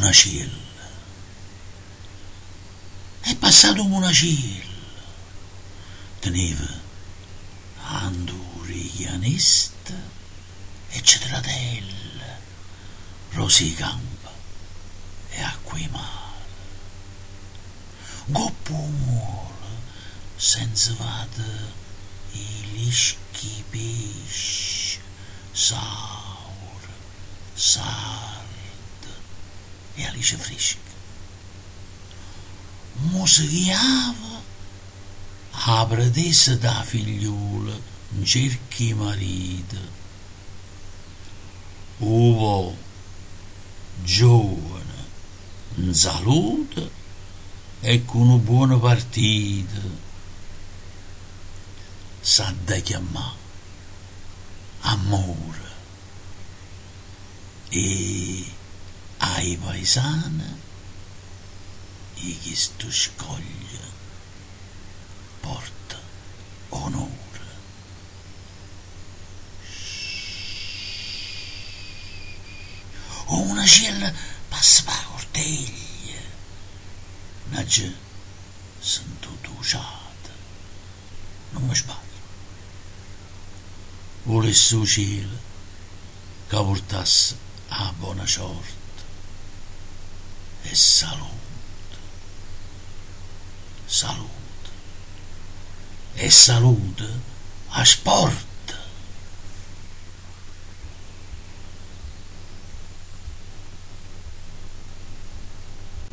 Munaciel. È passato Munaciel. Teneva Andurianista e Cetradella, Rosicampa e Acquimare. Goppumol senza vada i lischi pesci, saur, sard e Alice Frisca. Mo si chiava a predessa da figliuola in cerchi marito. Uvo giovane, in salute e con una buona partita. Sa da chiamare amore e ai paesani e chi sto scoglie porta onore. O una cella passa per la corteglia, una già sentito usata, non mi sbaglio. Volesse il cielo che portasse a buona sorte e salute, salute e salute a sport.